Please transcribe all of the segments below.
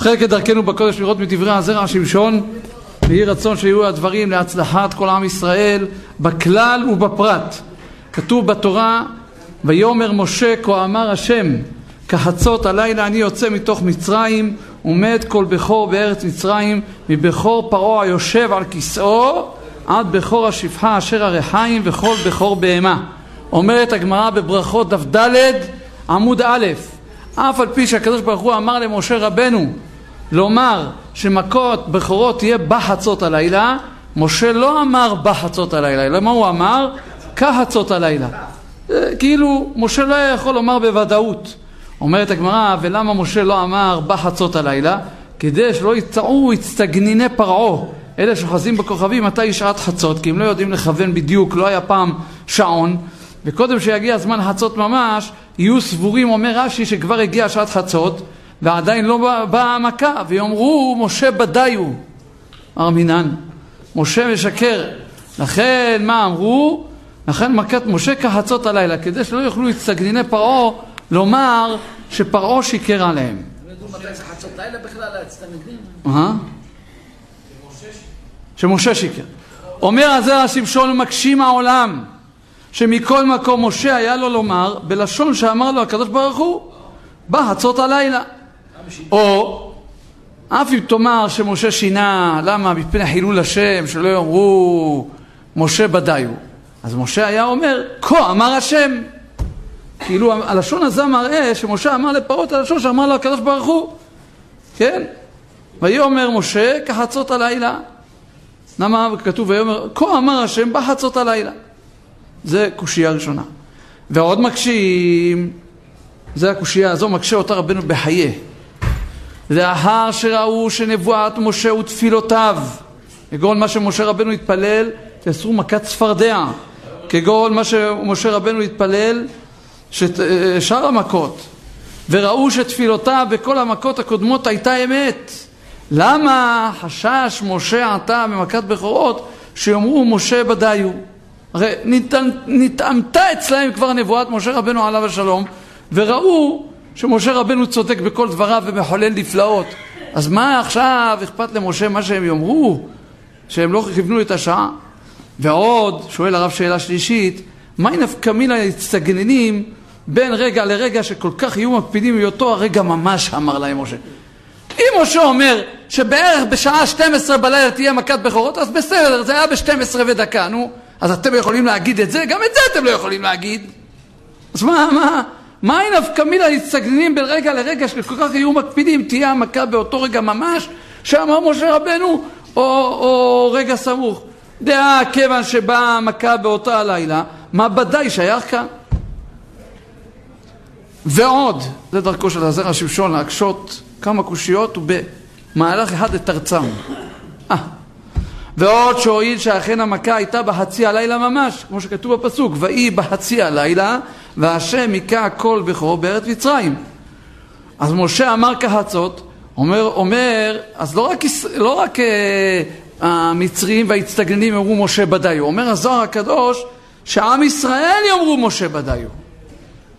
אחרי כדרכנו בקודש לראות מדברי הזרע שמשון ויהי רצון שיהיו הדברים להצלחת כל עם ישראל בכלל ובפרט. כתוב בתורה ויאמר משה כה אמר השם כחצות הלילה אני יוצא מתוך מצרים ומת כל בכור בארץ מצרים מבכור פרעה היושב על כיסאו עד בכור השפחה אשר הריחיים וכל בכור בהמה. אומרת הגמרא בברכות דף ד' עמוד א' אף על פי שהקדוש ברוך הוא אמר למשה רבנו לומר שמכות בכורות תהיה בחצות הלילה, משה לא אמר בחצות הלילה, אלא מה הוא אמר? כחצות הלילה. כאילו משה לא היה יכול לומר בוודאות. אומרת הגמרא, ולמה משה לא אמר בחצות הלילה? כדי שלא יצאו הצטגניני פרעה, אלה שחזים בכוכבים מתי שעת חצות, כי הם לא יודעים לכוון בדיוק, לא היה פעם שעון, וקודם שיגיע זמן חצות ממש, יהיו סבורים, אומר רש"י, שכבר הגיע שעת חצות, ועדיין לא באה המכה, ויאמרו משה בדי הוא, ארמינן, משה משקר. לכן מה אמרו? לכן מכת משה כחצות הלילה, כדי שלא יוכלו הצטגניני פרעה לומר שפרעה שיקר עליהם. שמשה שיקר. אומר הזרע שמשון מקשים העולם שמכל מקום משה היה לו לומר בלשון שאמר לו הקדוש ברוך הוא בחצות הלילה או אף אם תאמר שמשה שינה, למה? מפני חילול השם, שלא יאמרו משה בדי הוא. אז משה היה אומר, כה אמר השם. כאילו הלשון הזה מראה שמשה אמר לפרעה את הלשון שאמר לו הקדוש ברוך הוא, כן? ויאמר משה כחצות הלילה. למה כתוב ויאמר, כה אמר השם בחצות הלילה. זה קושייה ראשונה. ועוד מקשים, זה הקושייה הזו, מקשה אותה רבנו בחיי. לאחר שראו שנבואת משה ותפילותיו, כגון מה שמשה רבנו התפלל, תאסרו מכת צפרדע, כגון מה שמשה רבנו התפלל, שאר המכות, וראו שתפילותיו בכל המכות הקודמות הייתה אמת. למה חשש משה עתה במכת בכורות שיאמרו משה בדי הוא? הרי נטעמתה אצלהם כבר נבואת משה רבנו עליו השלום, וראו שמשה רבנו צודק בכל דבריו ומחולל נפלאות. אז מה עכשיו אכפת למשה מה שהם יאמרו? שהם לא כיוונו את השעה? ועוד, שואל הרב שאלה שלישית, מהי נפקא מינה להצטגננים בין רגע לרגע שכל כך יהיו מקפידים מאותו הרגע ממש אמר להם משה. אם משה אומר שבערך בשעה 12 בלילה תהיה מכת בכורות, אז בסדר, זה היה ב-12 ודקה, נו. אז אתם יכולים להגיד את זה? גם את זה אתם לא יכולים להגיד. אז מה, מה, מאין נפקא מינה להצטגננים בין רגע לרגע שכל כך יהיו מקפידים, תהיה המכה באותו רגע ממש, שאמר משה רבנו, או, או רגע סמוך. דעה כיוון שבאה המכה באותה הלילה, מה ודאי שייך כאן? ועוד, זה דרכו של הזרע שמשון להקשות כמה קושיות ובמהלך אחד לתרצם. אה. ועוד שהואיל שאכן המכה הייתה בחצי הלילה ממש, כמו שכתוב בפסוק, ויהי בחצי הלילה, והשם היכה כל בכור בארץ מצרים. אז משה אמר כהצות, אומר, אומר, אז לא רק, לא רק אה, המצרים וההצטגננים יאמרו משה בדיו, אומר הזוהר הקדוש שעם ישראל יאמרו משה בדיו.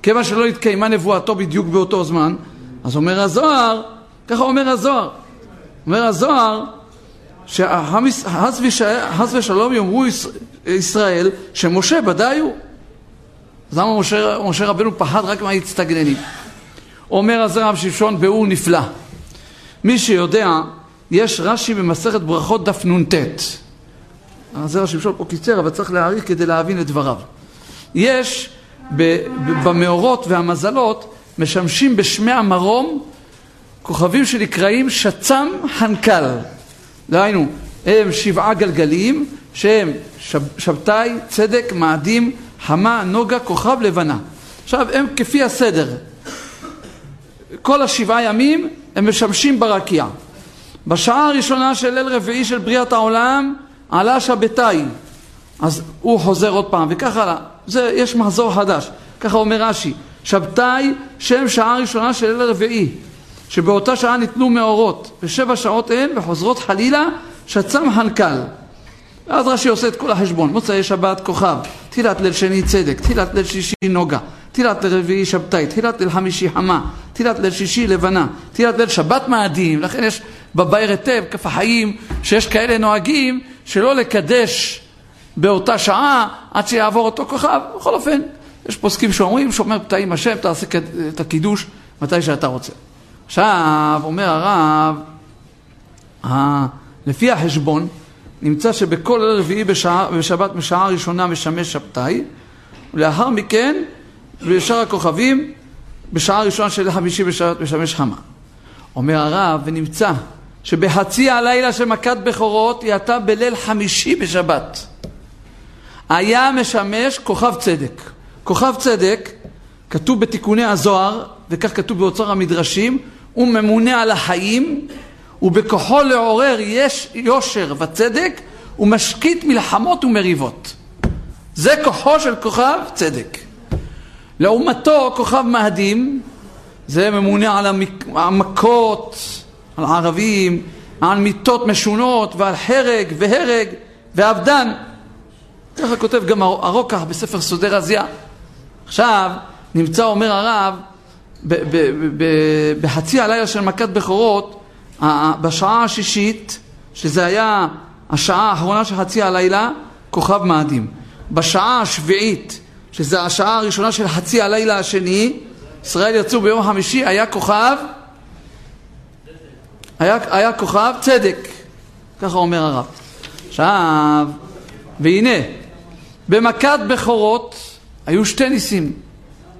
כיוון שלא התקיימה נבואתו בדיוק באותו זמן, אז אומר הזוהר, ככה אומר הזוהר, אומר הזוהר שחס ושלום יאמרו ישראל שמשה בדי הוא. אז למה משה, משה רבנו פחד רק מההצטגננים? אומר הזרע רב שמשון ביאור נפלא. מי שיודע, יש רש"י במסכת ברכות דף נ"ט. הזרע שמשון פה קיצר, אבל צריך להעריך כדי להבין את דבריו. יש במאורות והמזלות משמשים בשמי המרום כוכבים שנקראים שצ"ם חנקל. דהיינו, הם שבעה גלגלים שהם שב, שבתאי, צדק, מאדים, חמה, נוגה, כוכב, לבנה. עכשיו, הם כפי הסדר. כל השבעה ימים הם משמשים ברקיע. בשעה הראשונה של ליל רביעי של בריאת העולם עלה שבתאי. אז הוא חוזר עוד פעם, וכך הלאה. זה, יש מחזור חדש. ככה אומר רש"י. שבתאי שם שעה ראשונה של ליל רביעי. שבאותה שעה ניתנו מאורות, ושבע שעות הן, וחוזרות חלילה, שצם חנקל. ואז רש"י עושה את כל החשבון, מוצאי שבת כוכב, תחילת ליל שני צדק, תחילת ליל שישי נוגה, תחילת ליל רביעי שבתאי, תחילת ליל חמישי חמה, תפילת ליל שישי לבנה, תפילת ליל שבת מאדים, לכן יש בבאר היטב, כף החיים, שיש כאלה נוהגים שלא לקדש באותה שעה עד שיעבור אותו כוכב, בכל אופן, יש פוסקים שאומרים, שומר פתאים השם, תעשה את הקידוש מתי שאתה רוצה. עכשיו, אומר הרב, לפי החשבון, נמצא שבכל ליל רביעי בשבת בשעה הראשונה משמש שבתאי, ולאחר מכן, בשאר הכוכבים, בשעה הראשונה של חמישי בשבת משמש חמה. אומר הרב, ונמצא שבחצי הלילה של מכת בכורות היא הייתה בליל חמישי בשבת. היה משמש כוכב צדק. כוכב צדק, כתוב בתיקוני הזוהר, וכך כתוב באוצר המדרשים, הוא ממונה על החיים, ובכוחו לעורר יש יושר וצדק, ומשקיט מלחמות ומריבות. זה כוחו של כוכב צדק. לעומתו, כוכב מהדים, זה ממונה על המכות, על ערבים, על מיתות משונות ועל חרג והרג ואבדן. ככה כותב גם הרוקח בספר סודי רזייה. עכשיו, נמצא, אומר הרב, בחצי הלילה של מכת בכורות, בשעה השישית, שזה היה השעה האחרונה של חצי הלילה, כוכב מאדים. בשעה השביעית, שזה השעה הראשונה של חצי הלילה השני, ישראל יצאו ביום חמישי, היה כוכב, היה, היה כוכב צדק, ככה אומר הרב. עכשיו, והנה, במכת בכורות היו שתי ניסים,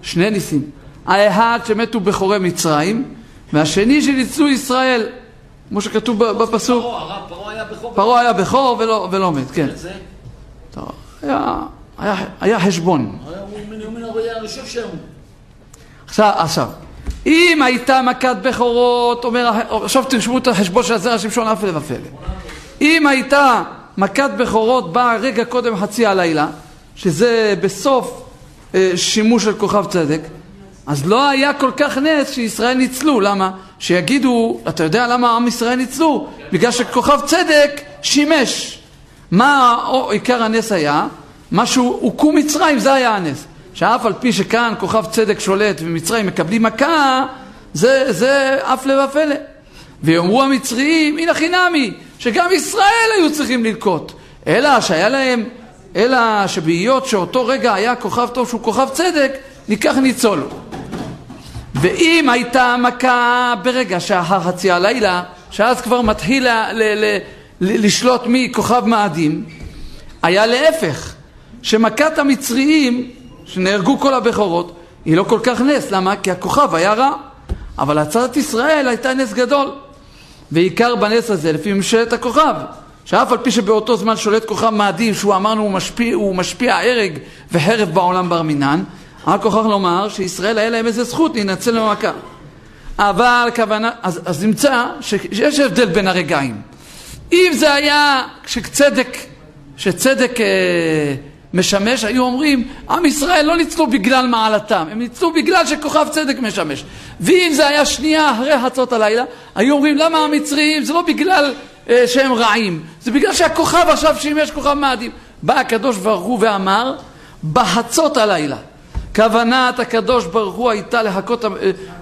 שני ניסים. האחד שמתו בכורי מצרים, והשני שניצלו ישראל, כמו שכתוב בפסוק. פרעה היה בכור ולא מת, כן. היה חשבון. עכשיו, עכשיו, אם הייתה מכת בכורות, אומר, עכשיו תרשמו את החשבון של הזרע שמשון הפלא ופלא. אם הייתה מכת בכורות באה רגע קודם חצי הלילה, שזה בסוף אה, שימוש של כוכב צדק, אז לא היה כל כך נס שישראל ניצלו. למה? שיגידו, אתה יודע למה עם ישראל ניצלו? בגלל שכוכב צדק שימש. מה עיקר הנס היה? משהו, הוכו מצרים, זה היה הנס. שאף על פי שכאן כוכב צדק שולט ומצרים מקבלים מכה, זה, זה הפלא ופלא. ויאמרו המצריים, הנה חינמי, שגם ישראל היו צריכים ללקוט. אלא שהיה להם, אלא שבהיות שאותו רגע היה כוכב טוב שהוא כוכב צדק, ניקח ניצול. ואם הייתה מכה ברגע שאחר חצי הלילה, שאז כבר מתחיל ל- ל- ל- לשלוט מכוכב מאדים, היה להפך, שמכת המצריים, שנהרגו כל הבכורות, היא לא כל כך נס, למה? כי הכוכב היה רע, אבל הצעת ישראל הייתה נס גדול, ועיקר בנס הזה לפי ממשלת הכוכב, שאף על פי שבאותו זמן שולט כוכב מאדים, שהוא אמרנו הוא משפיע, הוא משפיע הרג וחרב בעולם בר מינן, רק הוכח לומר שישראל היה להם איזה זכות להינצל במכה. אבל כוונה, אז, אז נמצא שיש הבדל בין הרגעים. אם זה היה שצדק, שצדק אה, משמש, היו אומרים, עם ישראל לא ניצלו בגלל מעלתם, הם ניצלו בגלל שכוכב צדק משמש. ואם זה היה שנייה אחרי חצות הלילה, היו אומרים, למה המצריים? זה לא בגלל אה, שהם רעים, זה בגלל שהכוכב עכשיו שימש כוכב מאדים. בא הקדוש ברוך הוא ואמר, בחצות הלילה. כוונת הקדוש ברוך הוא הייתה להכות,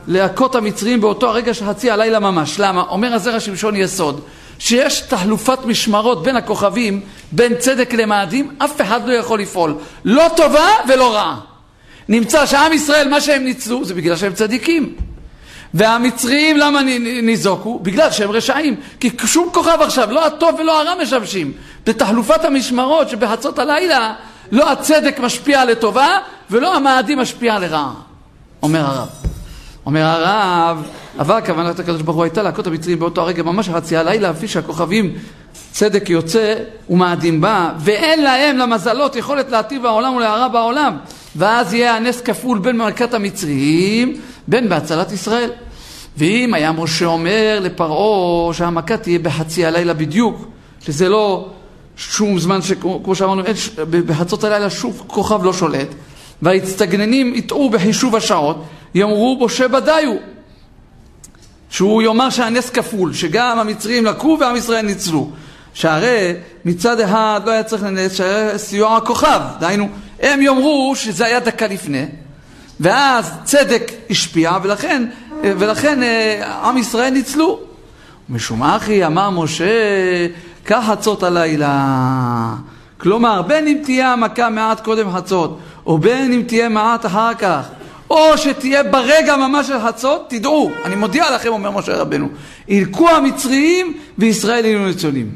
להכות המצרים באותו הרגע של חצי הלילה ממש. למה? אומר הזרע שמשון יסוד, שיש תחלופת משמרות בין הכוכבים, בין צדק למאדים, אף אחד לא יכול לפעול. לא טובה ולא רעה. נמצא שעם ישראל, מה שהם ניצלו, זה בגלל שהם צדיקים. והמצרים, למה ניזוקו? בגלל שהם רשעים. כי שום כוכב עכשיו, לא הטוב ולא הרע משמשים. בתחלופת המשמרות שבחצות הלילה, לא הצדק משפיע לטובה, ולא המאדים משפיע לרעה, אומר הרב. אומר הרב, אבל כוונת הקדוש ברוך הוא הייתה להכות המצרים באותו הרגע, ממש חצי הלילה, לפי שהכוכבים צדק יוצא ומאדים בא, ואין להם למזלות יכולת להטיב בעולם ולהרע בעולם, ואז יהיה הנס כפול בין מלכת המצרים, בין בהצלת ישראל. ואם היה משה אומר לפרעה שהמכה תהיה בחצי הלילה בדיוק, שזה לא שום זמן, כמו שאמרנו, בחצות הלילה שוב כוכב לא שולט, וההצטגננים יטעו בחישוב השעות, יאמרו בושה בדיו. שהוא יאמר שהנס כפול, שגם המצרים לקחו ועם ישראל ניצלו. שהרי מצד אחד לא היה צריך לנס, שהיה סיוע הכוכב. דהיינו, הם יאמרו שזה היה דקה לפני, ואז צדק השפיע, ולכן ולכן עם ישראל ניצלו. משום אחי אמר משה, קח חצות הלילה. כלומר, בין אם תהיה המכה מעט קודם חצות, או בין אם תהיה מעט אחר כך, או שתהיה ברגע ממש של חצות, תדעו, אני מודיע לכם, אומר משה רבנו, ילקו המצריים וישראל יהיו ניצולים.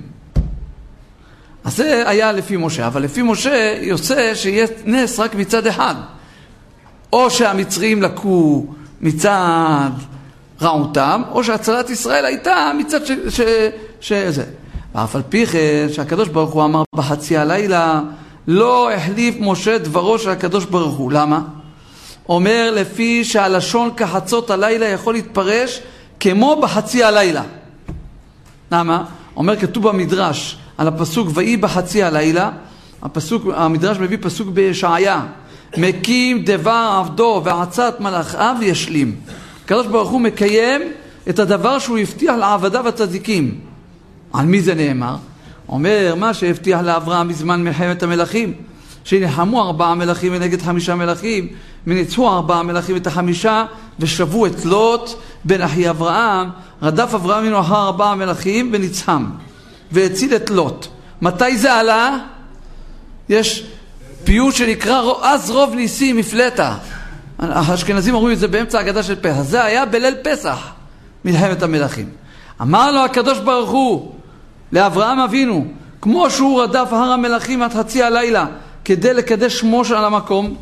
אז זה היה לפי משה, אבל לפי משה יוצא שיהיה נס רק מצד אחד. או שהמצרים לקו מצד רעותם, או שהצלת ישראל הייתה מצד ש... ש... שזה. ואף על פי כן, שהקדוש ברוך הוא אמר בחצי הלילה, לא החליף משה דברו של הקדוש ברוך הוא. למה? אומר לפי שהלשון כחצות הלילה יכול להתפרש כמו בחצי הלילה. למה? אומר כתוב במדרש על הפסוק ויהי בחצי הלילה, הפסוק, המדרש מביא פסוק בישעיה, מקים דבר עבדו ועצת מלאכיו ישלים. הקדוש ברוך הוא מקיים את הדבר שהוא הבטיח לעבדיו הצדיקים. על מי זה נאמר? אומר מה שהבטיח לאברהם בזמן מלחמת המלכים, שנלחמו ארבעה מלכים ונגד חמישה מלכים, וניצחו ארבעה מלכים את החמישה, ושבו את לוט בן אחי אברהם, רדף אברהם ממנו אחר ארבעה מלכים וניצחם, והציל את לוט. מתי זה עלה? יש פיוט שנקרא אז רוב ניסים מפלטה. האשכנזים אומרים את זה באמצע ההגדה של פסח. זה היה בליל פסח, מלחמת המלכים. אמר לו הקדוש ברוך הוא לאברהם אבינו, כמו שהוא רדף הר המלכים עד חצי הלילה כדי לקדש שמו של המקום,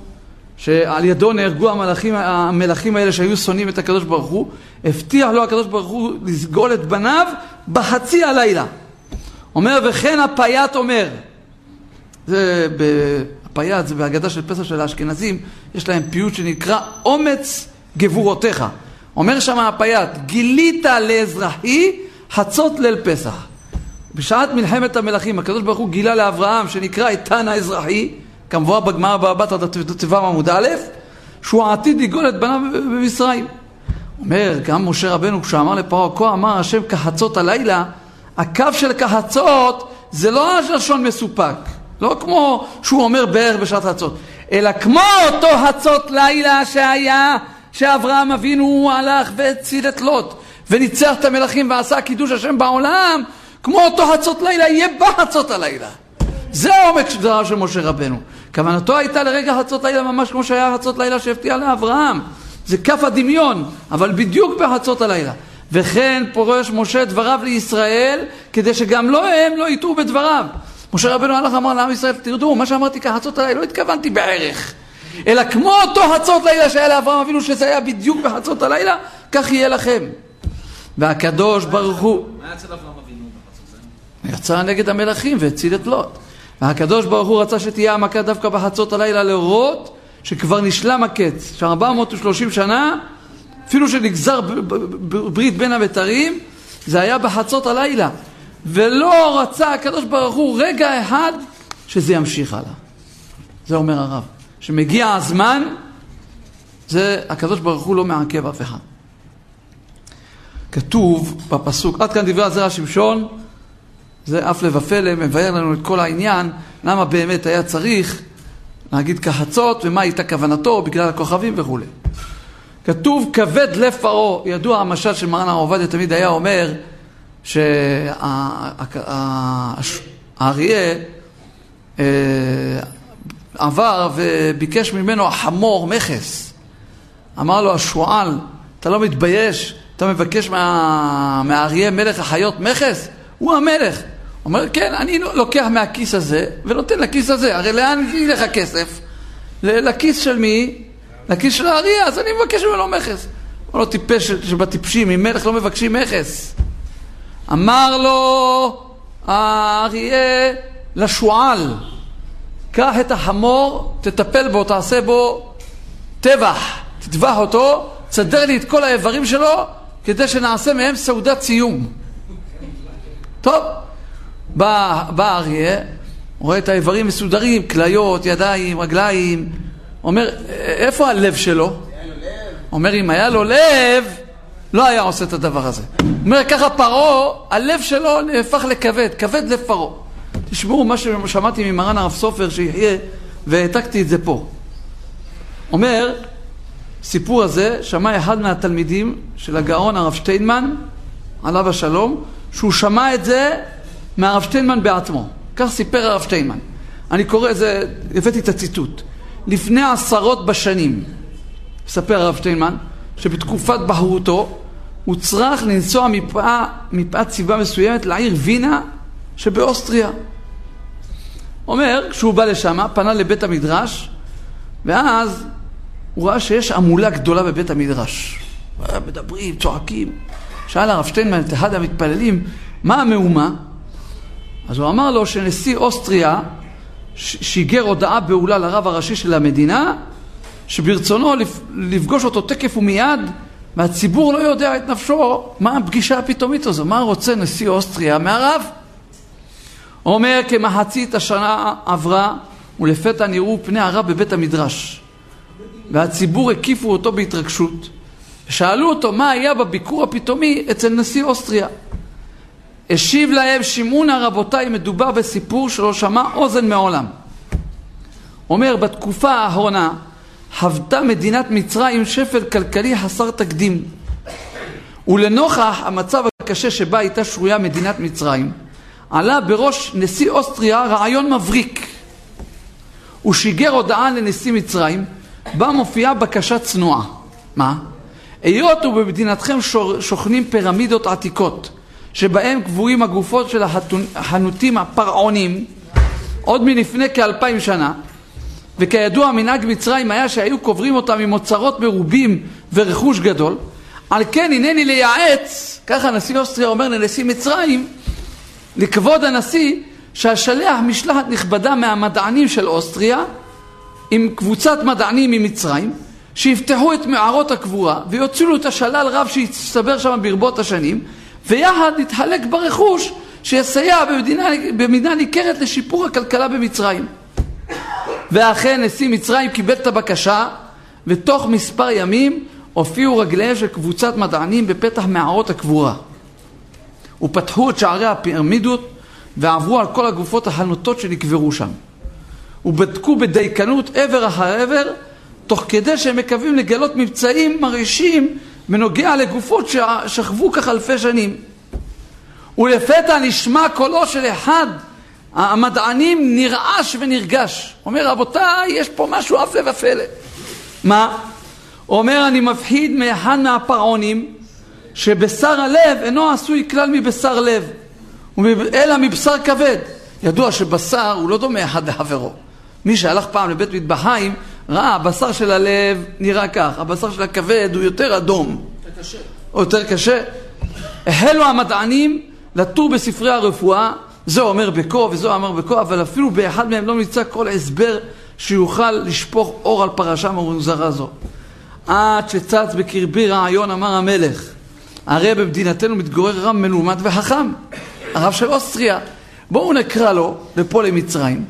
שעל ידו נהרגו המלכים, המלכים האלה שהיו שונאים את הקדוש ברוך הוא, הבטיח לו הקדוש ברוך הוא לסגול את בניו בחצי הלילה. אומר, וכן הפייט אומר, זה הפייט זה בהגדה של פסח של האשכנזים, יש להם פיוט שנקרא אומץ גבורותיך. אומר שם הפייט, גילית לאזרחי חצות ליל פסח. בשעת מלחמת המלכים, הקדוש ברוך הוא גילה לאברהם, שנקרא איתן האזרחי, כמבואר בגמרא בבת ט"ו עמוד א', שהוא עתיד לגאול את בניו ממצרים. אומר, גם משה רבנו, כשהוא אמר לפרעה, כה אמר השם כחצות הלילה, הקו של כחצות זה לא לשון מסופק. לא כמו שהוא אומר בערך בשעת חצות, אלא כמו אותו חצות לילה שהיה, שאברהם אבינו הלך והציל את לוט, וניצח את המלכים ועשה קידוש השם בעולם, כמו אותו חצות לילה יהיה בחצות הלילה. זה העומק של דבריו של משה רבנו. כוונתו הייתה לרגע חצות לילה ממש כמו שהיה חצות לילה שהפתיע לאברהם. זה כף הדמיון, אבל בדיוק בחצות הלילה. וכן פורש משה דבריו לישראל, כדי שגם לא הם לא יטעו בדבריו. משה רבנו הלך אמר לעם ישראל, תרדו, מה שאמרתי כחצות הלילה, לא התכוונתי בערך. אלא כמו אותו חצות לילה שהיה לאברהם אבינו, שזה היה בדיוק בחצות הלילה, כך יהיה לכם. והקדוש ברוך הוא... מה יצא לאברהם אבינו בחצות הלילה? יצא נגד המלכים והציל את לוט. והקדוש ברוך הוא רצה שתהיה המכה דווקא בחצות הלילה להורות שכבר נשלם הקץ, ש-430 שנה, אפילו שנגזר ברית בין הבתרים, זה היה בחצות הלילה. ולא רצה הקדוש ברוך הוא רגע אחד שזה ימשיך הלאה. זה אומר הרב. שמגיע הזמן, זה הקדוש ברוך הוא לא מעכב אף אחד. כתוב בפסוק, עד כאן דברי הזרע שמשון, זה אף לבפלא, מבאר לנו את כל העניין, למה באמת היה צריך להגיד כחצות ומה הייתה כוונתו בגלל הכוכבים וכולי. כתוב כבד לב פרעה, ידוע המשל של מרן הרב עובדיה תמיד היה אומר שהאריה אה, עבר וביקש ממנו החמור מכס. אמר לו השועל, אתה לא מתבייש? אתה מבקש מה... מהאריה מלך החיות מכס? הוא המלך. אומר, כן, אני לוקח מהכיס הזה ונותן לכיס הזה, הרי לאן ילך הכסף? לכיס של מי? לכיס של האריה, אז אני מבקש ממנו מכס. הוא לא טיפש שבטיפשים, עם מלך לא מבקשים מכס. אמר לו האריה לשועל, קח את החמור, תטפל בו, תעשה בו טבח, תטבח אותו, תסדר לי את כל האיברים שלו, כדי שנעשה מהם סעודת סיום. טוב, בא, בא אריה, רואה את האיברים מסודרים, כליות, ידיים, רגליים, אומר, איפה הלב שלו? אומר, אם היה לו לב, לא היה עושה את הדבר הזה. אומר ככה פרעה, הלב שלו נהפך לכבד, כבד לב פרעה. תשמעו מה ששמעתי ממרן הרב סופר שיחיה, והעתקתי את זה פה. אומר, סיפור הזה שמע אחד מהתלמידים של הגאון הרב שטיינמן, עליו השלום, שהוא שמע את זה מהרב שטיינמן בעצמו. כך סיפר הרב שטיינמן. אני קורא את זה, הבאתי את הציטוט. לפני עשרות בשנים, מספר הרב שטיינמן, שבתקופת בהרותו הוא צריך לנסוע מפאת, מפאת סיבה מסוימת לעיר וינה שבאוסטריה. אומר, כשהוא בא לשם, פנה לבית המדרש, ואז הוא ראה שיש המולה גדולה בבית המדרש. מדברים, צועקים. שאל הרב שטיינמן את אחד המתפללים, מה המהומה? אז הוא אמר לו שנשיא אוסטריה שיגר הודעה בהולה לרב הראשי של המדינה, שברצונו לפגוש אותו תקף ומיד, והציבור לא יודע את נפשו מה הפגישה הפתאומית הזו, מה רוצה נשיא אוסטריה מהרב? אומר, כמחצית השנה עברה, ולפתע נראו פני הרב בבית המדרש. והציבור הקיפו אותו בהתרגשות, ושאלו אותו מה היה בביקור הפתאומי אצל נשיא אוסטריה. השיב להם, שמעונה רבותיי, מדובר בסיפור שלא שמע אוזן מעולם. אומר, בתקופה האחרונה חוותה מדינת מצרים שפל כלכלי חסר תקדים. ולנוכח המצב הקשה שבה הייתה שרויה מדינת מצרים, עלה בראש נשיא אוסטריה רעיון מבריק. הוא שיגר הודעה לנשיא מצרים, בה מופיעה בקשה צנועה. מה? היות ובמדינתכם שוכנים פירמידות עתיקות, שבהם קבועים הגופות של החנותים הפרעונים, עוד מלפני כאלפיים שנה, וכידוע מנהג מצרים היה שהיו קוברים אותם עם אוצרות מרובים ורכוש גדול, על כן הנני לייעץ, ככה נשיא אוסטריה אומר לנשיא מצרים, לכבוד הנשיא, שהשלח משלחת נכבדה מהמדענים של אוסטריה, עם קבוצת מדענים ממצרים, שיפתחו את מערות הקבורה ויוצילו את השלל רב שהצטבר שם ברבות השנים, ויחד נתחלק ברכוש שיסייע במדינה, במידה ניכרת לשיפור הכלכלה במצרים. ואכן נשיא מצרים קיבל את הבקשה, ותוך מספר ימים הופיעו רגליהם של קבוצת מדענים בפתח מערות הקבורה. ופתחו את שערי הפירמידות ועברו על כל הגופות החנותות שנקברו שם. ובדקו בדייקנות עבר אחר עבר, תוך כדי שהם מקווים לגלות מבצעים מרעישים בנוגע לגופות ששכבו כך אלפי שנים. ולפתע נשמע קולו של אחד המדענים נרעש ונרגש. אומר, רבותיי, יש פה משהו הפלא ופלא. מה? אומר, אני מפחיד מאחד מהפרעונים שבשר הלב אינו עשוי כלל מבשר לב, אלא מבשר כבד. ידוע שבשר הוא לא דומה אחד לחברו. מי שהלך פעם לבית מטבחיים ראה, הבשר של הלב נראה כך, הבשר של הכבד הוא יותר אדום. יותר קשה. יותר קשה. החלו המדענים לטור בספרי הרפואה, זה אומר בכה וזה אומר בכה, אבל אפילו באחד מהם לא נמצא כל הסבר שיוכל לשפוך אור על פרשה מוזרה זו. עד שצץ בקרבי רעיון, אמר המלך, הרי במדינתנו מתגורר רב מלומד וחכם, הרב של אוסטריה. בואו נקרא לו לפה למצרים,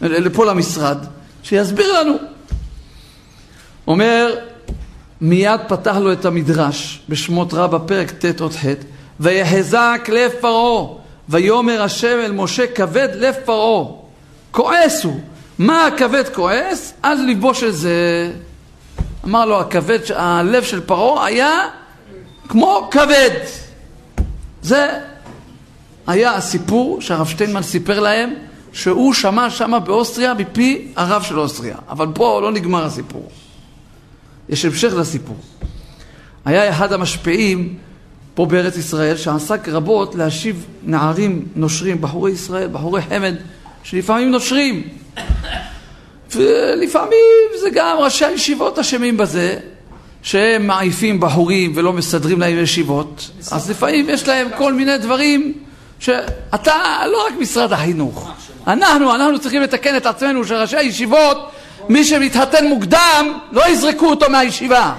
לפה למשרד, שיסביר לנו. אומר, מיד פתח לו את המדרש בשמות רבה פרק ט' עוד ח' ויחזק לב פרעה ויאמר השם אל משה כבד לב פרעה. כועס הוא. מה הכבד כועס? עד ליבו של זה. אמר לו הכבד, הלב של פרעה היה כמו כבד. זה היה הסיפור שהרב שטיינמן סיפר להם שהוא שמע שמה באוסטריה מפי הרב של אוסטריה. אבל פה לא נגמר הסיפור יש המשך לסיפור. היה אחד המשפיעים פה בארץ ישראל שעסק רבות להשיב נערים נושרים, בחורי ישראל, בחורי חמד, שלפעמים נושרים. ולפעמים זה גם ראשי הישיבות אשמים בזה, שהם מעיפים בחורים ולא מסדרים להם ישיבות. אז לפעמים יש להם כל מיני דברים שאתה, לא רק משרד החינוך, אנחנו, אנחנו צריכים לתקן את עצמנו שראשי הישיבות מי שמתחתן מוקדם, לא יזרקו אותו מהישיבה.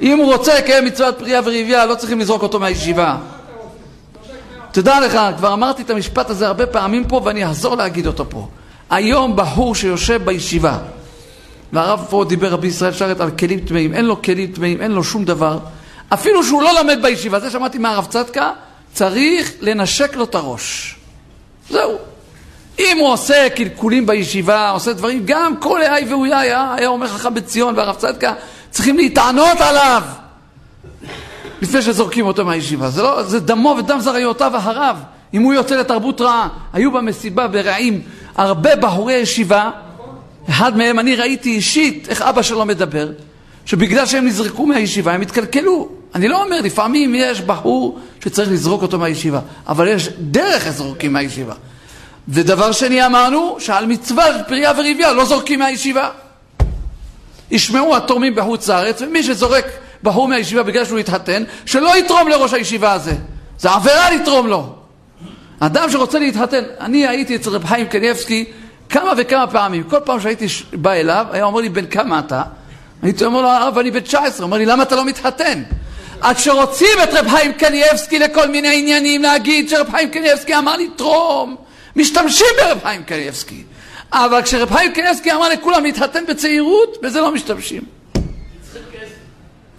אם הוא רוצה לקיים מצוות פריאה ורבייה, לא צריכים לזרוק אותו מהישיבה. תדע לך, כבר אמרתי את המשפט הזה הרבה פעמים פה ואני אחזור להגיד אותו פה. היום בחור שיושב בישיבה, והרב פה דיבר רבי ישראל שרת על כלים טמאים, אין לו כלים טמאים, אין לו שום דבר, אפילו שהוא לא למד בישיבה, זה שמעתי מהרב צדקה, צריך לנשק לו את הראש. זהו. אם הוא עושה קלקולים בישיבה, עושה דברים, גם כל אי ואויה היה, היה אומר לך בציון והרב צדקה, צריכים להתענות עליו לפני שזורקים אותו מהישיבה. זה, לא, זה דמו ודם זרעיותיו אחריו. אם הוא יוצא לתרבות רעה, היו במסיבה ברעים הרבה בחורי ישיבה, אחד מהם אני ראיתי אישית איך אבא שלו מדבר, שבגלל שהם נזרקו מהישיבה הם התקלקלו. אני לא אומר, לפעמים יש בחור שצריך לזרוק אותו מהישיבה, אבל יש דרך לזרוקים מהישיבה. ודבר שני אמרנו, שעל מצווה פריה וריביה לא זורקים מהישיבה. ישמעו התורמים בחוץ לארץ, ומי שזורק בחור מהישיבה בגלל שהוא התחתן, שלא יתרום לראש הישיבה הזה. זה עבירה לתרום לו. אדם שרוצה להתחתן, אני הייתי אצל רב חיים קניאבסקי כמה וכמה פעמים, כל פעם שהייתי בא אליו, היה אומר לי, בן כמה אתה? הייתי אומר לו, הרב, אני בן 19. הוא אומר לי, למה אתה לא מתחתן? עד שרוצים את רב חיים קניאבסקי לכל מיני עניינים, להגיד שרב חיים קניאבסקי אמר לי, תרום. משתמשים ברב חיים קניאבסקי. אבל כשרב חיים קניאבסקי אמר לכולם להתחתן בצעירות, בזה לא משתמשים.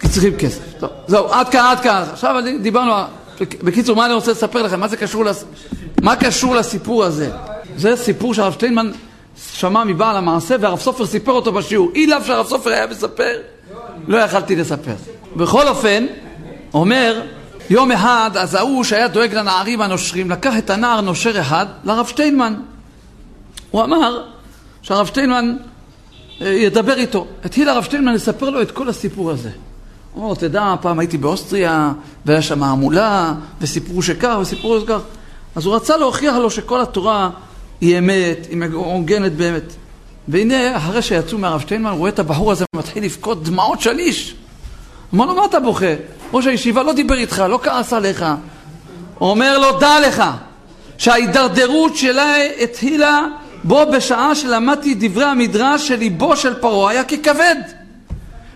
כי צריכים כסף. טוב, זהו, עד כאן, עד כאן. עכשיו דיברנו, בקיצור, מה אני רוצה לספר לכם? מה זה קשור, לס... מה קשור לסיפור הזה? זה סיפור שהרב שטיינמן שמע מבעל המעשה והרב סופר סיפר אותו בשיעור. אי לאו שהרב סופר היה מספר, לא יכלתי לספר. בכל אופן, אומר, יום אחד, אז ההוא שהיה דואג לנערים הנושרים, לקח את הנער נושר אחד לרב שטיינמן. הוא אמר שהרב שטיינמן אה, ידבר איתו. התחיל הרב שטיינמן לספר לו את כל הסיפור הזה. הוא אומר, תדע, פעם הייתי באוסטריה, והיה שם המולה, וסיפרו שכך, וסיפרו שכך. אז הוא רצה להוכיח לו שכל התורה היא אמת, היא מעוגנת באמת. והנה, אחרי שיצאו מהרב שטיינמן, הוא רואה את הבחור הזה מתחיל לבכות דמעות שליש. אמר לו, מה אתה בוכה? ראש הישיבה לא דיבר איתך, לא כעס עליך. הוא אומר לו, דע לך, שההידרדרות שלה התחילה בו בשעה שלמדתי דברי המדרש שליבו של פרעה היה ככבד.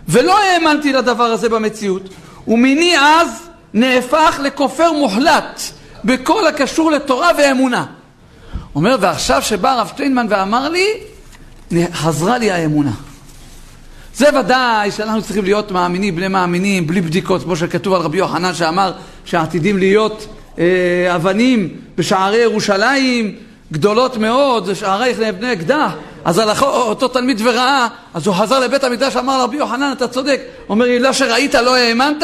ולא האמנתי לדבר הזה במציאות, ומיני אז נהפך לכופר מוחלט בכל הקשור לתורה ואמונה. אומר, ועכשיו שבא הרב שטיינמן ואמר לי, חזרה לי האמונה. זה ודאי שאנחנו צריכים להיות מאמינים, בני מאמינים, בלי בדיקות, כמו שכתוב על רבי יוחנן שאמר שעתידים להיות אה, אבנים בשערי ירושלים גדולות מאוד, זה שערייך לבני אקדח. אז הלכו אותו תלמיד וראה, אז הוא חזר לבית המדרש, אמר רבי יוחנן, אתה צודק. אומר לי, לא שראית לא האמנת?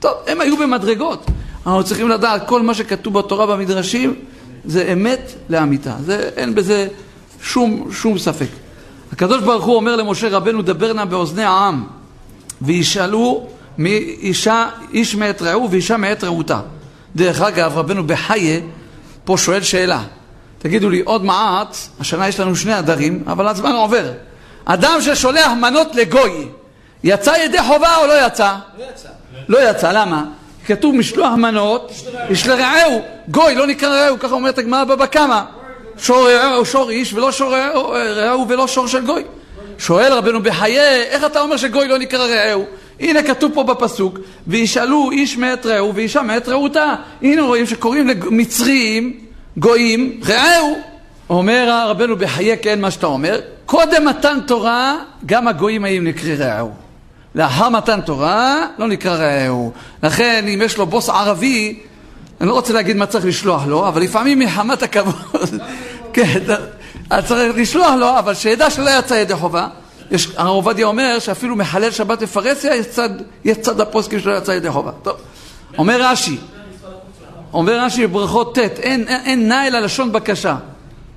טוב, הם היו במדרגות. אנחנו צריכים לדעת, כל מה שכתוב בתורה במדרשים זה אמת לאמיתה. זה, אין בזה שום, שום ספק. הקדוש ברוך הוא אומר למשה רבנו, דבר נא באוזני העם, וישאלו מאישה, איש מאת רעהו ואישה מאת רעותה. דרך אגב, רבנו בחיה פה שואל שאלה. תגידו לי, עוד מעט, השנה יש לנו שני הדרים, אבל הזמן עובר. אדם ששולח מנות לגוי, יצא ידי חובה או לא יצא? לא יצא. לא יצא, למה? כתוב משלוח מנות, יש לרעהו, גוי לא נקרא רעהו, ככה אומרת הגמרא בבא קמא. שור רעהו שור איש ולא שור רעהו ולא שור של גוי. שואל רבנו בחיי, איך אתה אומר שגוי לא נקרא רעהו? הנה כתוב פה בפסוק, וישאלו איש מאת רעהו ואישה מאת רעותה. הנה רואים שקוראים למצרים גויים רעהו. אומר רבנו בחיי כן מה שאתה אומר, קודם מתן תורה גם הגויים היו נקרא רעהו. לאחר מתן תורה לא נקרא רעהו. לכן אם יש לו בוס ערבי, אני לא רוצה להגיד מה צריך לשלוח לו, אבל לפעמים מחמת הכבוד, כן, אז צריך לשלוח לו, אבל שידע שלא יצא ידי חובה. יש, הרב עובדיה אומר שאפילו מחלל שבת בפרהסיה יש צד, יש צד הפוסקים שלא יצא ידי חובה. טוב, אומר רש"י, אומר רש"י בברכות ט', אין, אין, נע אלא לשון בקשה.